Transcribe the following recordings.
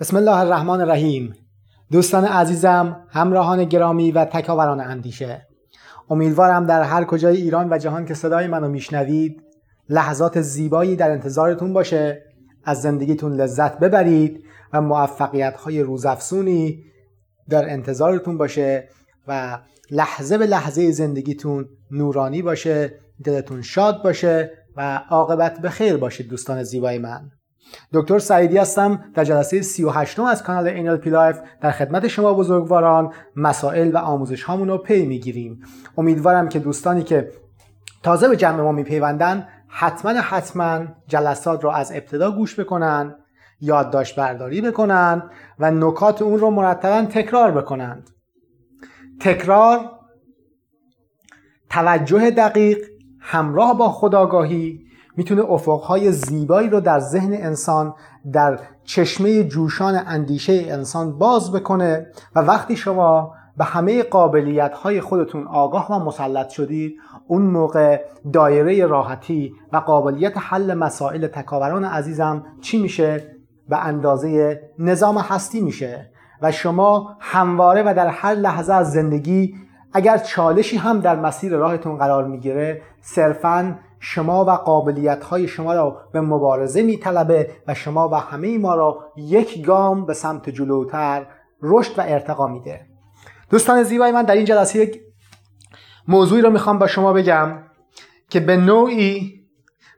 بسم الله الرحمن الرحیم. دوستان عزیزم همراهان گرامی و تکاوران اندیشه. امیدوارم در هر کجای ایران و جهان که صدای منو میشنوید لحظات زیبایی در انتظارتون باشه از زندگیتون لذت ببرید و موفقیت های روزافزونی در انتظارتون باشه و لحظه به لحظه زندگیتون نورانی باشه دلتون شاد باشه و عاقبت به خیر باشید دوستان زیبای من. دکتر سعیدی هستم در جلسه 38 از کانال پی لایف در خدمت شما بزرگواران مسائل و آموزش هامون رو پی می‌گیریم. امیدوارم که دوستانی که تازه به جمع ما میپیوندن حتما حتما جلسات رو از ابتدا گوش بکنن یادداشت برداری بکنن و نکات اون رو مرتبا تکرار بکنند. تکرار توجه دقیق همراه با خداگاهی می‌تونه افقهای زیبایی رو در ذهن انسان در چشمه جوشان اندیشه انسان باز بکنه و وقتی شما به همه قابلیت های خودتون آگاه و مسلط شدید اون موقع دایره راحتی و قابلیت حل مسائل تکاوران عزیزم چی میشه؟ به اندازه نظام هستی میشه و شما همواره و در هر لحظه از زندگی اگر چالشی هم در مسیر راهتون قرار می‌گیره صرفاً شما و قابلیت های شما را به مبارزه میطلبه و شما و همه ما را یک گام به سمت جلوتر رشد و ارتقا میده. دوستان زیبای من در این جلسه یک موضوعی رو می‌خوام با شما بگم که به نوعی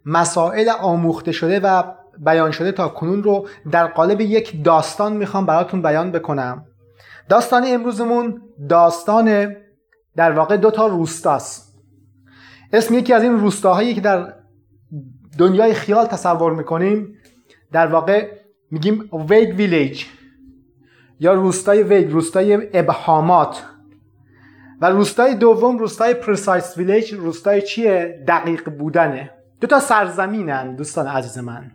مسائل آموخته شده و بیان شده تا کنون رو در قالب یک داستان می‌خوام براتون بیان بکنم. داستان امروزمون داستان در واقع دو تا روستاست. اسم یکی از این روستاهایی که در دنیای خیال تصور می‌کنیم در واقع میگیم Vague Village یا روستای vague روستای ابهامات. و روستای دوم روستای Precise Village روستای چیه؟ دقیق بودنه. دو تا سرزمینن دوستان عزیز من.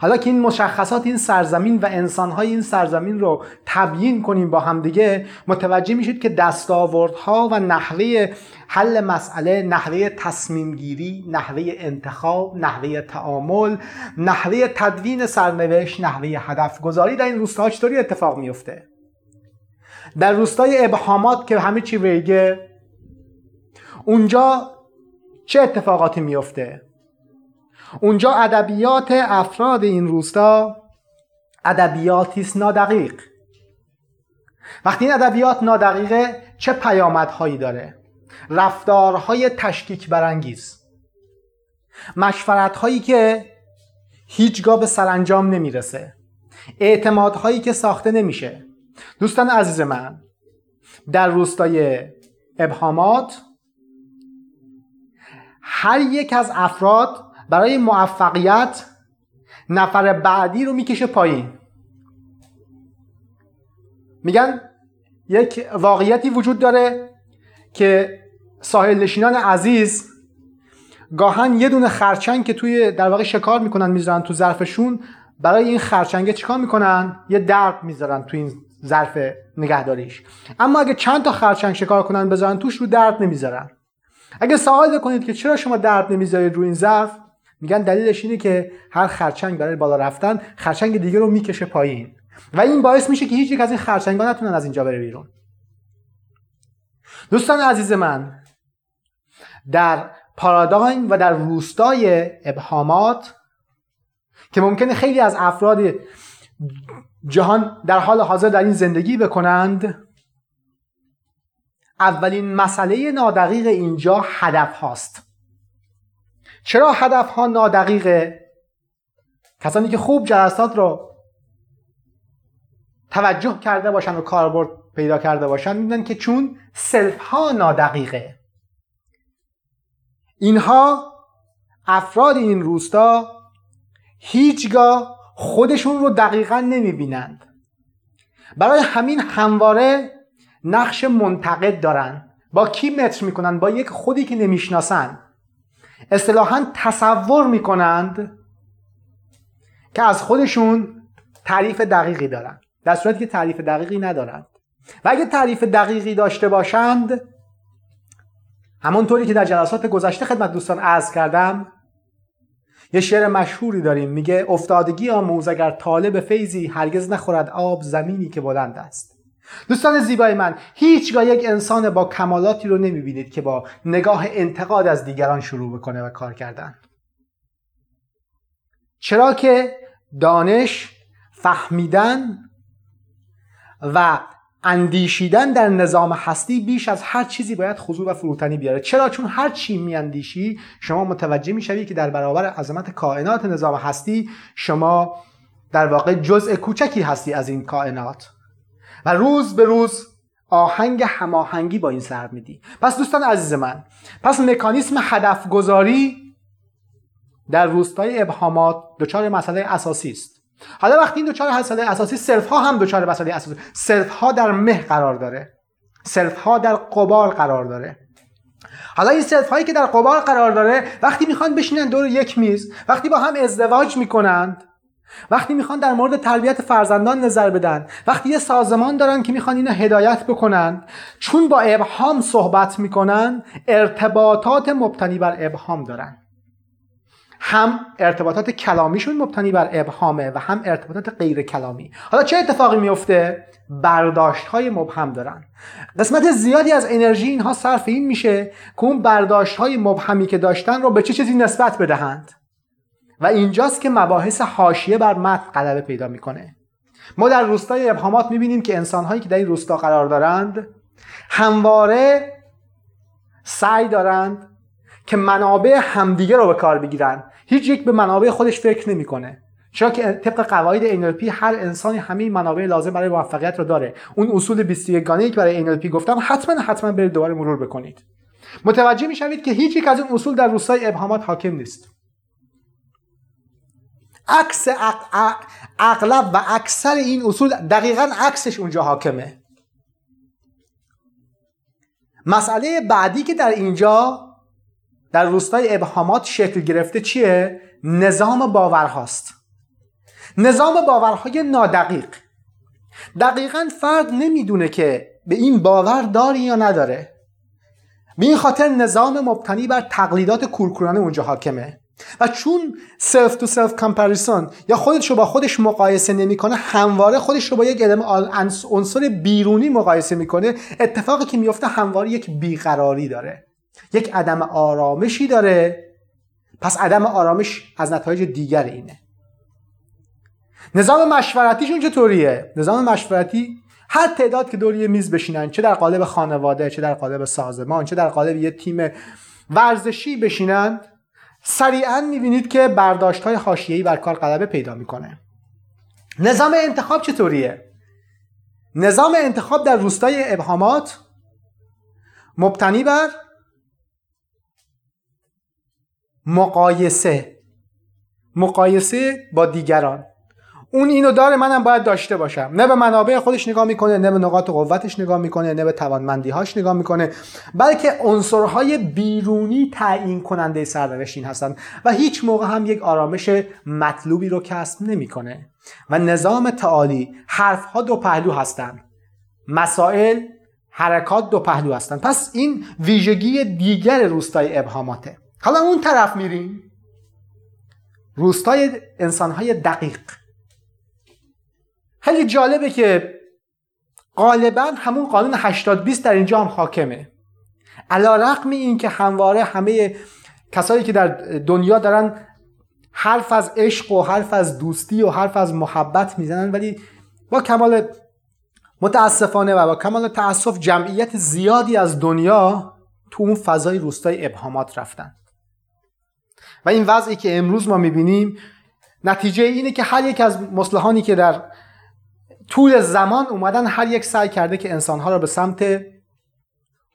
حالا که این مشخصات این سرزمین و انسانهای این سرزمین رو تبیین کنیم با همدیگه متوجه میشید که دستاوردها و نحوه حل مسئله نحوه تصمیم گیری نحوه انتخاب نحوه تعامل نحوه تدوین سرنوشت نحوه هدف گذاری در این روستاها چطوری اتفاق میفته در روستای ابهامات که همه چی ویگه اونجا چه اتفاقاتی میفته اونجا ادبیات افراد این روستا ادبیاتی است نادقیق. وقتی این ادبیات نادقیقه چه پیامدهایی داره؟ رفتارهای تشکیک برانگیز. مشورت که هیچگاه به سرانجام نمی‌رسه. اعتمادهایی که ساخته نمیشه. دوستان عزیز من در روستای ابهامات هر یک از افراد برای موفقیت نفر بعدی رو می‌کشه پایین. میگن یک واقعیتی وجود داره که ساحل نشینان عزیز گاهن یه دونه خرچنگ که توی در واقع شکار می‌کنن می‌ذارن تو ظرفشون برای این خرچنگه چیکار می‌کنن؟ یه درد می‌ذارن تو این ظرف نگهداریش. اما اگه چند تا خرچنگ شکار کنن بذارن توش رو درد نمی‌ذارن. اگه سوال بکنید که چرا شما درد نمی‌ذارید رو این ظرف میگن دلیلش اینه که هر خرچنگ برای بالا رفتن خرچنگ دیگه رو می‌کشه پایین. و این باعث میشه که هیچ یک از این خرچنگا نتونن از اینجا بره بیرون. دوستان عزیز من در پارادایم و در روستای ابهامات که ممکنه خیلی از افراد جهان در حال حاضر در این زندگی بکنند اولین مسئله نادقیق اینجا هدف هاست. چرا هدف ها نادقیقه؟ کسانی که خوب جلسات رو توجه کرده باشن و کاربرد پیدا کرده باشن می‌دونن که چون سلف ها نادقیقه. اینها افراد این روستا هیچگاه خودشون رو دقیقا نمی‌بینند. برای همین همواره نقش منتقد دارن. با کی متر می‌کنن؟ با یک خودی که نمی‌شناسن. اصطلاحا تصور می‌کنند که از خودشون تعریف دقیقی دارند. در صورتی که تعریف دقیقی ندارند. و اگه تعریف دقیقی داشته باشند همونطوری که در جلسات گذشته خدمت دوستان عرض کردم یه شعر مشهوری داریم. میگه افتادگی آموز اگر طالب فیضی هرگز نخورد آب زمینی که بلند است. دوستان زیبای من هیچگاه یک انسان با کمالاتی رو نمی‌بینید که با نگاه انتقاد از دیگران شروع بکنه و کار کردن. چرا که دانش فهمیدن و اندیشیدن در نظام هستی بیش از هر چیزی باید خضوع و فروتنی بیاره. چرا؟ چون هر چی میاندیشی شما متوجه می‌شوی که در برابر عظمت کائنات نظام هستی شما در واقع جزء کوچکی هستی از این کائنات. و روز به روز آهنگ هماهنگی با این سر میدی. پس دوستان عزیز من پس مکانیسم هدف گذاری در روستای ابهامات دچار مسئله اساسی است. حالا وقتی این دچار مسئله اساسی self ها هم دچار مسئله اساسی self ها در مه قرار داره. self ها در غبار قرار داره. حالا این self هایی که در غبار قرار داره وقتی می‌خوان بشینن دور یک میز وقتی با هم ازدواج می‌کنند وقتی می‌خوان در مورد تربیت فرزندان نظر بدن وقتی یه سازمان دارن که می‌خوان اینو هدایت بکنن چون با ابهام صحبت می‌کنن ارتباطات مبتنی بر ابهام دارن. هم ارتباطات کلامیشون مبتنی بر ابهامه و هم ارتباطات غیر کلامی. حالا چه اتفاقی میفته؟ برداشت های مبهم دارن. قسمت زیادی از انرژی اینها صرف این میشه که اون برداشت های مبهمی که داشتن رو به چه چیزی نسبت بدهند؟ و اینجاست که مباحث حاشیه بر متن غلبه پیدا می‌کنه. ما در روستای ابهامات می‌بینیم که انسانهایی که در این روستا قرار دارند همواره سعی دارند که منابع همدیگه رو به کار بگیرن. هیچ یک به منابع خودش فکر نمی‌کنه. چرا که طبق قواعد NLP هر انسانی همه منابع لازم برای موفقیت رو داره. اون اصول 21 گانه که برای NLP گفتم حتما حتما برید دوباره مرور بکنید. متوجه می‌شوید که هیچ یک از این اصول در روستای ابهامات حاکم نیست. عکس اغلب و اکثر این اصول دقیقا عکسش اونجا حاکمه. مسئله بعدی که در اینجا در روستای ابهامات شکل گرفته چیه؟ نظام باورهاست. نظام باورهای نادقیق. دقیقا فرد نمی‌دونه که به این باور داری یا نداره. به این خاطر نظام مبتنی بر تقلیدات کورکورانه اونجا حاکمه. و چون self to self comparison یا خودش رو با خودش مقایسه نمی‌کنه همواره خودش رو با یک عنصر بیرونی مقایسه می‌کنه اتفاقی که میفته همواره یک بیقراری داره یک عدم آرامشی داره. پس عدم آرامش از نتایج دیگر اینه. نظام مشورتیشون چطوریه؟ نظام مشورتی هر تعداد که دوری میز بشینن چه در قالب خانواده چه در قالب سازمان چه در قالب یه تیم ورزشی بشینن سریعا می‌بینید که برداشت های حاشیه‌ای بر کار غلبه پیدا می‌کنه. نظام انتخاب چطوریه؟ نظام انتخاب در روستای ابهامات مبتنی بر مقایسه مقایسه با دیگران. اون اینو داره منم باید داشته باشم. نه به منابع خودش نگاه می‌کنه نه به نقاط قوتش نگاه می‌کنه نه به توانمندیهاش نگاه می‌کنه. بلکه عنصرهای بیرونی تعیین کننده سرنوشت این هستن و هیچ موقع هم یک آرامش مطلوبی رو کسب نمی‌کنه. و نظام تعالی حرفها دو پهلو هستند مسائل حرکات دو پهلو هستند پس این ویژگی دیگر روستای ابهاماته. حالا اون طرف میریم. روستای انسانهای دقیق. خیلی جالبه که غالبا همون قانون 80 20 در اینجا هم حاکمه. علا رقم این که همواره همه کسایی که در دنیا دارن حرف از عشق و حرف از دوستی و حرف از محبت می‌زنن ولی با کمال متاسفانه و با کمال تاسف جمعیت زیادی از دنیا تو اون فضای روستای ابهامات رفتن. و این وضعی که امروز ما می‌بینیم نتیجه اینه که هر یک از مسلحانی که در طول زمان اومدن هر یک سعی کرده که انسانها را به سمت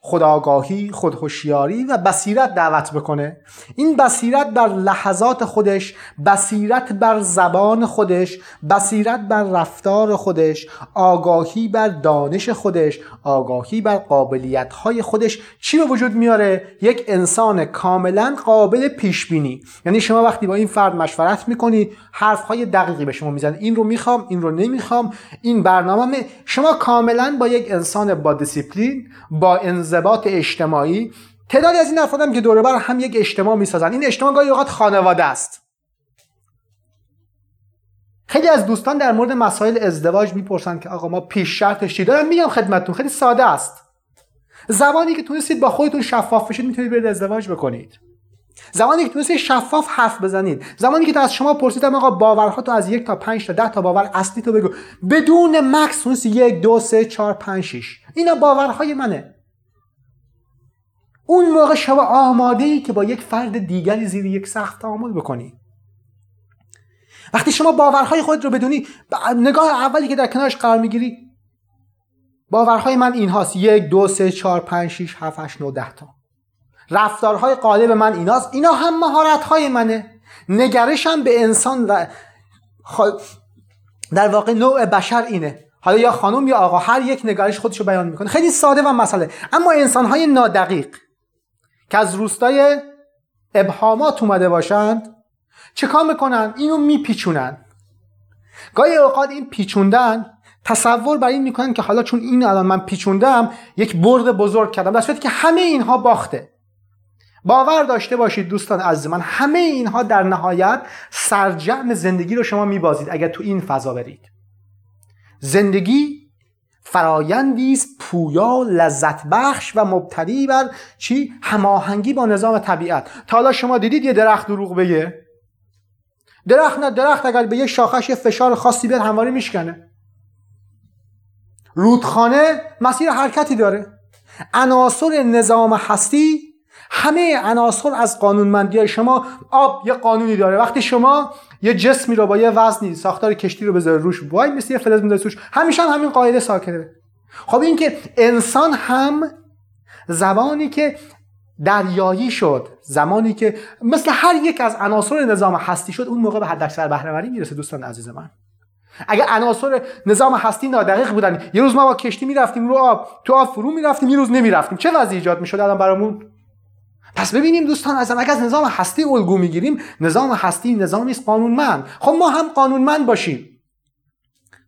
خداگاهی، خودهوشیاری و بصیرت دعوت بکنه. این بصیرت بر لحظات خودش بصیرت بر زبان خودش بصیرت بر رفتار خودش آگاهی بر دانش خودش آگاهی بر قابلیت های خودش چی به وجود میاره؟ یک انسان کاملا قابل پیش بینی یعنی شما وقتی با این فرد مشورت می‌کنی حرف های دقیقی به شما می‌زنه این رو می‌خوام این رو نمی‌خوام این برنامه. شما کاملا با یک انسان با دیسیپلین با انضباط اجتماعی. تعدادی از این افراد هم که دور بر هم یک اجتماع می‌سازن. این اجتماع گاهی اوقات خانواده است. خیلی از دوستان در مورد مسائل ازدواج می‌پرسن که آقا ما پیش شرطش چی؟ دارم میگم خدمتتون خیلی ساده است. زمانی که تونستید با خودتون شفاف بشید می‌تونید برید ازدواج بکنید. زمانی که تونستید شفاف حرف بزنید. زمانی که تو از شما پرسیدم آقا باورهاتو از یک تا پنج تا ده تا باور اصلیتو بگو. بدون مکس تونستی یک دو سه چهار پنج شیش اینا باورهای منه. اون موقع شما آماده ای که با یک فرد دیگری زیر یک سخت تعامل بکنی. وقتی شما باورهای خود رو بدونی نگاه اولی که در کنارش قرار می‌گیری باورهای من این هاست یک دو سه چهار پنج شیش هفت هشت نه ده تا. رفتارهای قالب من ایناست. اینا هم مهارتهای منه. نگرشم به انسان و در واقع نوع بشر اینه. حالا یا خانم یا آقا هر یک نگرش خودش رو بیان می‌کنه. خیلی ساده و مسئله. اما انسانهای نادقیق. که از روستای ابهامات اومده باشند چه کار می‌کنن؟ اینو میپیچونن. گاهی اوقات این پیچوندن تصور بر این می‌کنن که حالا چون این الان من پیچوندم یک برد بزرگ کردم در که همه اینها باخته. باور داشته باشید دوستان عزیز من همه اینها در نهایت سرجم زندگی رو شما میبازید اگر تو این فضا برید. زندگی فرایندی است پویا لذت بخش و مبتنی بر چی؟ هماهنگی با نظام طبیعت. تا حالا شما دیدید یه درخت دروغ بگه؟ درخت نه درخت اگر به یه شاخش یه فشار خاصی بیاد همواره میشکنه. رودخانه مسیر حرکتی داره. عناصر نظام هستی همه عناصر از قانونمندی شما آب یه قانونی داره. وقتی شما یه جسمی رو با یه وزنی ساختار کشتی رو بذاره روش. وای مثل یه فلز می‌ذاره روش همیشه هم همین قاعده ساکنه خب این که انسان هم زبانی که دریایی شد زمانی که مثل هر یک از عناصر نظام هستی شد اون موقع به حداکثر بهرهوری می‌رسه دوستان عزیز من. اگر عناصر نظام هستی نادقیق بودن یه روز ما با کشتی می‌رفتیم رو آب تو آب فرو می‌رفتیم یه روز نمی‌رفتیم. چه وضعی ایجاد می‌شد الان برامون؟ پس ببینیم دوستان از اگر از نظام هستی الگو می‌گیریم نظام هستی نظامی است قانونمند. خب ما هم قانونمند باشیم.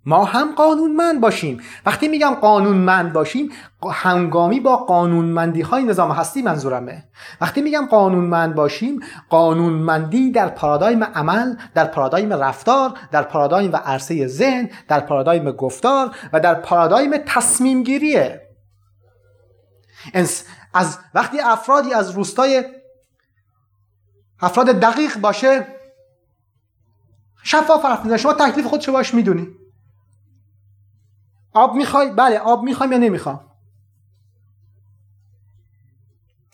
ما هم قانونمند باشیم. وقتی میگم قانونمند باشیم هنگامی با قانونمندی های نظام هستی منظورمه. وقتی میگم قانونمند باشیم قانونمندی در پارادایم عمل در پارادایم رفتار در پارادایم و عرصه ذهن در پارادایم گفتار و در پارادایم تصمیم گیریه از وقتی افرادی از روستای افراد دقیق باشه شفاف حرف شما تکلیف خودشو باش می‌دونی. آب می‌خوای؟ بله آب می‌خوایم یا نمی‌خوام؟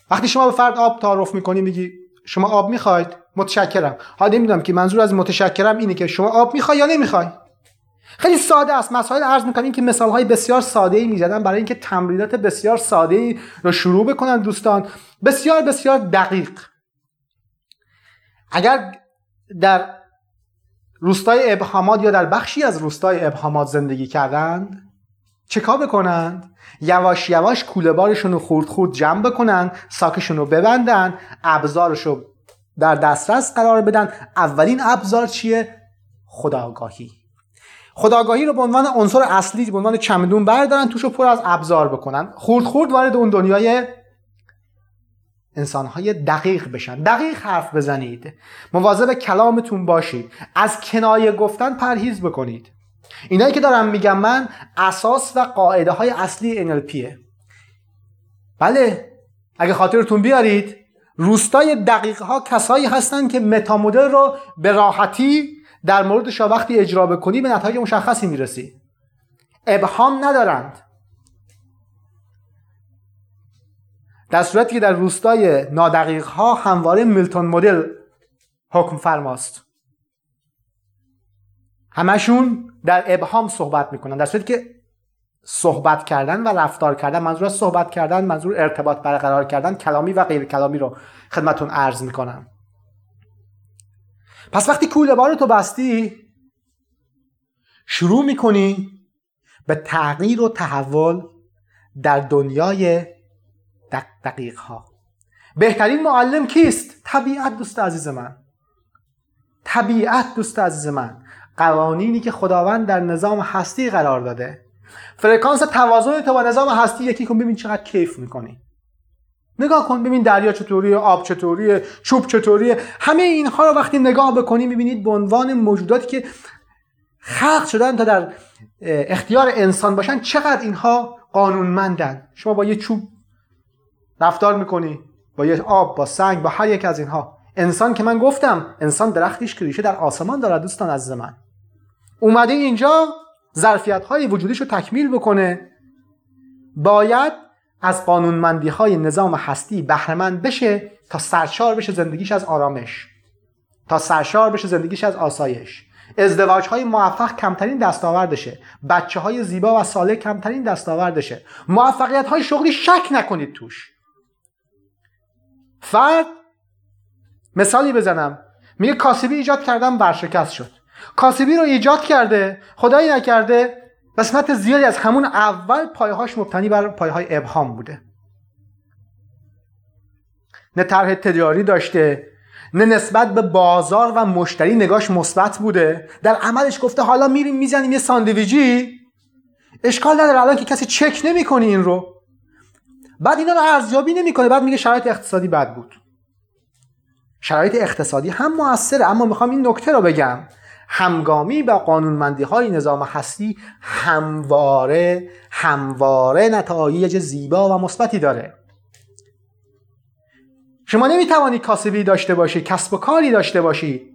وقتی شما به فرد آب تعارف می‌کنی میگی شما آب می‌خواید؟ متشکرم. حالا نمی‌دونم که منظور از متشکرم اینه که شما آب می‌خوای یا نمی‌خوای؟ خیلی ساده است. مسائل عرض می‌کنم که مثال های بسیار ساده ای می‌زدن برای اینکه تمرینات بسیار ساده ای رو شروع بکنن دوستان. بسیار بسیار دقیق. اگر در روستای ابهامات یا در بخشی از روستای ابهامات زندگی کردند چکا بکنند؟ یواش یواش کوله بارشون رو خورد خورد جمع بکنن ساکشون رو ببندن ابزارش رو در دسترس قرار بدن. اولین ابزار چیه؟ خداگاهی. خداگاهی رو به عنوان عنصر اصلی به عنوان چمدون بردارن توش رو پر از ابزار بکنن. خورد خورد وارد اون دنیای انسانهای دقیق بشن. دقیق حرف بزنید. مواظب کلامتون باشید. از کنایه گفتن پرهیز بکنید. اینایی که دارم میگم من اساس و قاعده های اصلی NLPه بله اگه خاطرتون بیارید روستای دقیق ها کسایی هستن که متامودل رو به راحتی در موردش وقتی اجرا بکنی به نتایج مشخصی می‌رسی. ابهام ندارند. در صورتی که در روستای نادقیق ها همواره میلتون مدل حکم فرماست. همشون در ابهام صحبت می‌کنن. در صورتی که صحبت کردن و رفتار کردن منظور صحبت کردن منظور ارتباط برقرار کردن کلامی و غیر کلامی رو خدمتون عرض می‌کنم. پس وقتی کوله بار تو بستی شروع می‌کنی به تغییر و تحول در دنیای دقیق ها بهترین معلم کیست؟ طبیعت دوست عزیز من. طبیعت دوست عزیز من. قوانینی که خداوند در نظام هستی قرار داده. فرکانس توازن تو با نظام هستی یکی کن ببین چقدر کیف می‌کنی. نگاه کن ببین دریا چطوریه آب چطوریه چوب چطوریه. همه اینها رو وقتی نگاه بکنی می‌بینید به عنوان موجوداتی که خلق شدن تا در اختیار انسان باشن چقدر اینها قانونمندن. شما با یه چوب رفتار می‌کنی با یه آب با سنگ با هر یک از اینها. انسان که من گفتم انسان درختیش که ریشه در آسمان دارد دوستان از من. اومده اینجا ظرفیت های وجودیش رو تکمیل بکنه. باید از قانونمندی های نظام هستی بهرهمند بشه تا سرشار بشه زندگیش از آرامش. تا سرشار بشه زندگیش از آسایش. ازدواج های موفق کمترین دستاوردشه. بچه های زیبا و ساله کمترین دستاوردشه. موفقیت های شغلی شک نکنید توش. فرد مثالی بزنم. میگه کاسبی ایجاد کردم ورشکست شد. کاسبی رو ایجاد کرده خدایی نکرده قسمت زیادی از همون اول پایهاش مبتنی بر پایهای ابهام بوده. نه طرح تجاری داشته نه نسبت به بازار و مشتری نگاش مثبت بوده. در عملش گفته حالا میریم می‌زنیم یه ساندویجی. اشکال نداره الان که کسی چک نمی‌کنه این رو. بعد اینا رو ارزیابی نمی‌کنه. بعد میگه شرایط اقتصادی بد بود. شرایط اقتصادی هم موثره اما می‌خوام این نکته رو بگم. همگامی با قانونمندی های نظام هستی همواره همواره نتایج زیبا و مثبتی داره. شما نمی‌توانی کاسبی داشته باشی کسب و کاری داشته باشی.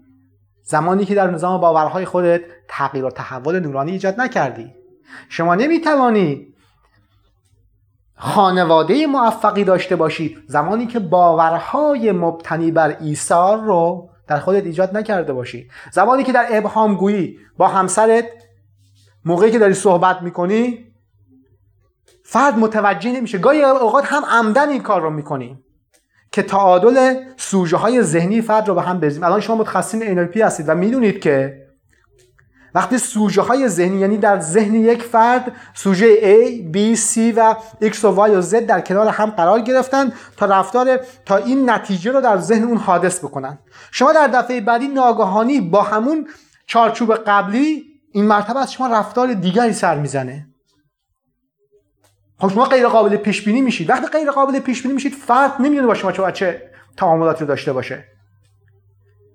زمانی که در نظام باورهای خودت تغییر و تحول نورانی ایجاد نکردی. شما نمی‌توانی خانواده موفقی داشته باشی. زمانی که باورهای مبتنی بر ایثار رو در خودت ایجاد نکرده باشی. زمانی که در ابهام گویی با همسرت موقعی که داری صحبت می‌کنی فرد متوجه نمیشه. گاهی اوقات هم عمدن این کار رو می‌کنی که تعادل سوژه های ذهنی فرد رو به هم بریزیم. الان شما متخصصین NLP هستید و می‌دونید که وقتی سوژه های ذهنی یعنی در ذهن یک فرد سوژه A, B, C و X و Y و Z در کنار هم قرار گرفتن تا رفتار تا این نتیجه رو در ذهن اون حادث بکنن. شما در دفعه بعدی ناگهانی با همون چارچوب قبلی این مرتبه از شما رفتار دیگری سر می‌زنه. خب شما غیر قابل پیش بینی میشید. وقتی غیر قابل پیش بینی میشید فرد نمی‌دونه با شما چه تعاملاتی رو داشته باشه.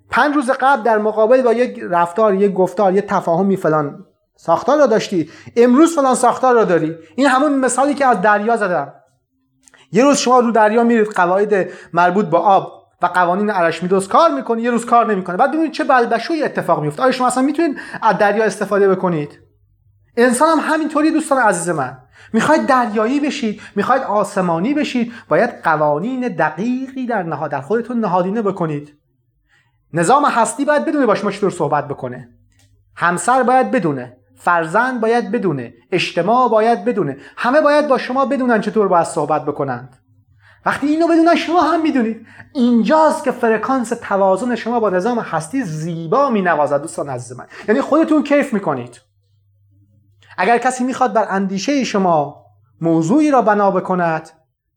پنج روز قبل در مقابل با یک رفتار یک گفتار یک تفاهمی فلان ساختار رو داشتی. امروز فلان ساختار رو داری. این همون مثالی که از دریا زدم. یه روز شما رو دریا میرید قواعد مربوط با آب و قوانین ارشمیدس کار می‌کنی یه روز کار نمی‌کنه بعد ببینید چه بلبشوی اتفاق میفته آیا شما اصلا می‌تونید از دریا استفاده بکنید؟ انسان هم همینطوری دوستان عزیز من. می‌خواید دریایی بشید می‌خواید آسمانی بشید باید قوانین دقیقی در نهاد در خودتون نهادینه بکنید. نظام هستی باید بدونه با شما چطور صحبت بکنه. همسر باید بدونه. فرزند باید بدونه. اجتماع باید بدونه. همه باید با شما بدونن چطور باید صحبت بکنند. وقتی اینو بدونن شما هم می‌دونید. اینجاست که فرکانس توازن شما با نظام هستی زیبا مینوازد دوستان عزیز من. یعنی خودتون کیف می‌کنید. اگر کسی می‌خواد بر اندیشه شما موضوعی را بنا بکند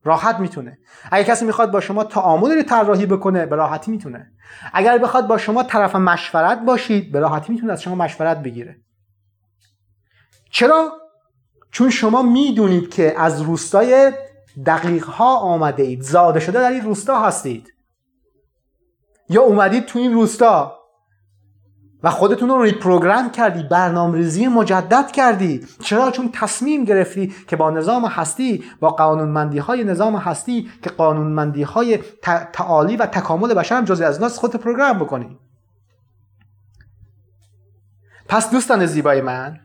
راحت می‌تونه. اگر کسی می‌خواد با شما تعامل رو طراحی بکنه به راحتی می‌تونه. اگر بخواد با شما طرف مشورت باشید به راحتی می‌تونه از شما مشورت بگیره. چرا؟ چون شما می‌دونید که از روستای دقیق ها آمده اید. زاده شده در این روستا هستید. یا اومدید تو این روستا. و خودتون رو reprogram کردی برنامه ریزی مجدد کردی. چرا؟ چون تصمیم گرفتی که با نظام هستی با قانونمندی های نظام هستی که قانونمندی های تعالی و تکامل بشر هم جزئی از اوناس خودتو program بکنی. پس دوستان زیبای من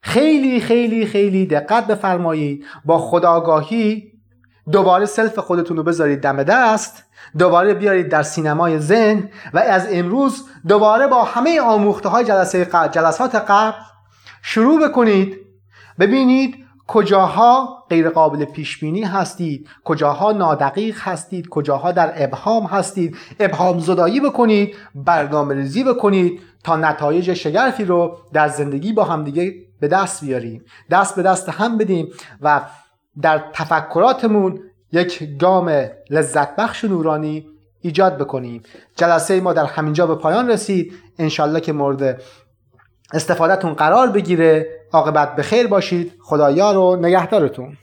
خیلی خیلی خیلی دقت بفرمایید. با خودآگاهی دوباره سلف خودتون رو بذارید دم دست دوباره بیارید در سینمای ذهن و از امروز دوباره با همه آموخته های جلسه قبل جلسات قبل شروع بکنید. ببینید کجاها غیر قابل پیش بینی هستید کجاها نادقیق هستید کجاها در ابهام هستید. ابهام زدایی بکنید برنامه ریزی بکنید تا نتایج شگرفی رو در زندگی با همدیگه به دست بیاریم. دست به دست هم بدیم و در تفکراتمون یک گام لذت بخش نورانی ایجاد بکنیم. جلسه ما در همینجا به پایان رسید. انشالله که مورد استفادهتون قرار بگیره. عاقبت به خیر باشید. خدایا رو نگهدارتون.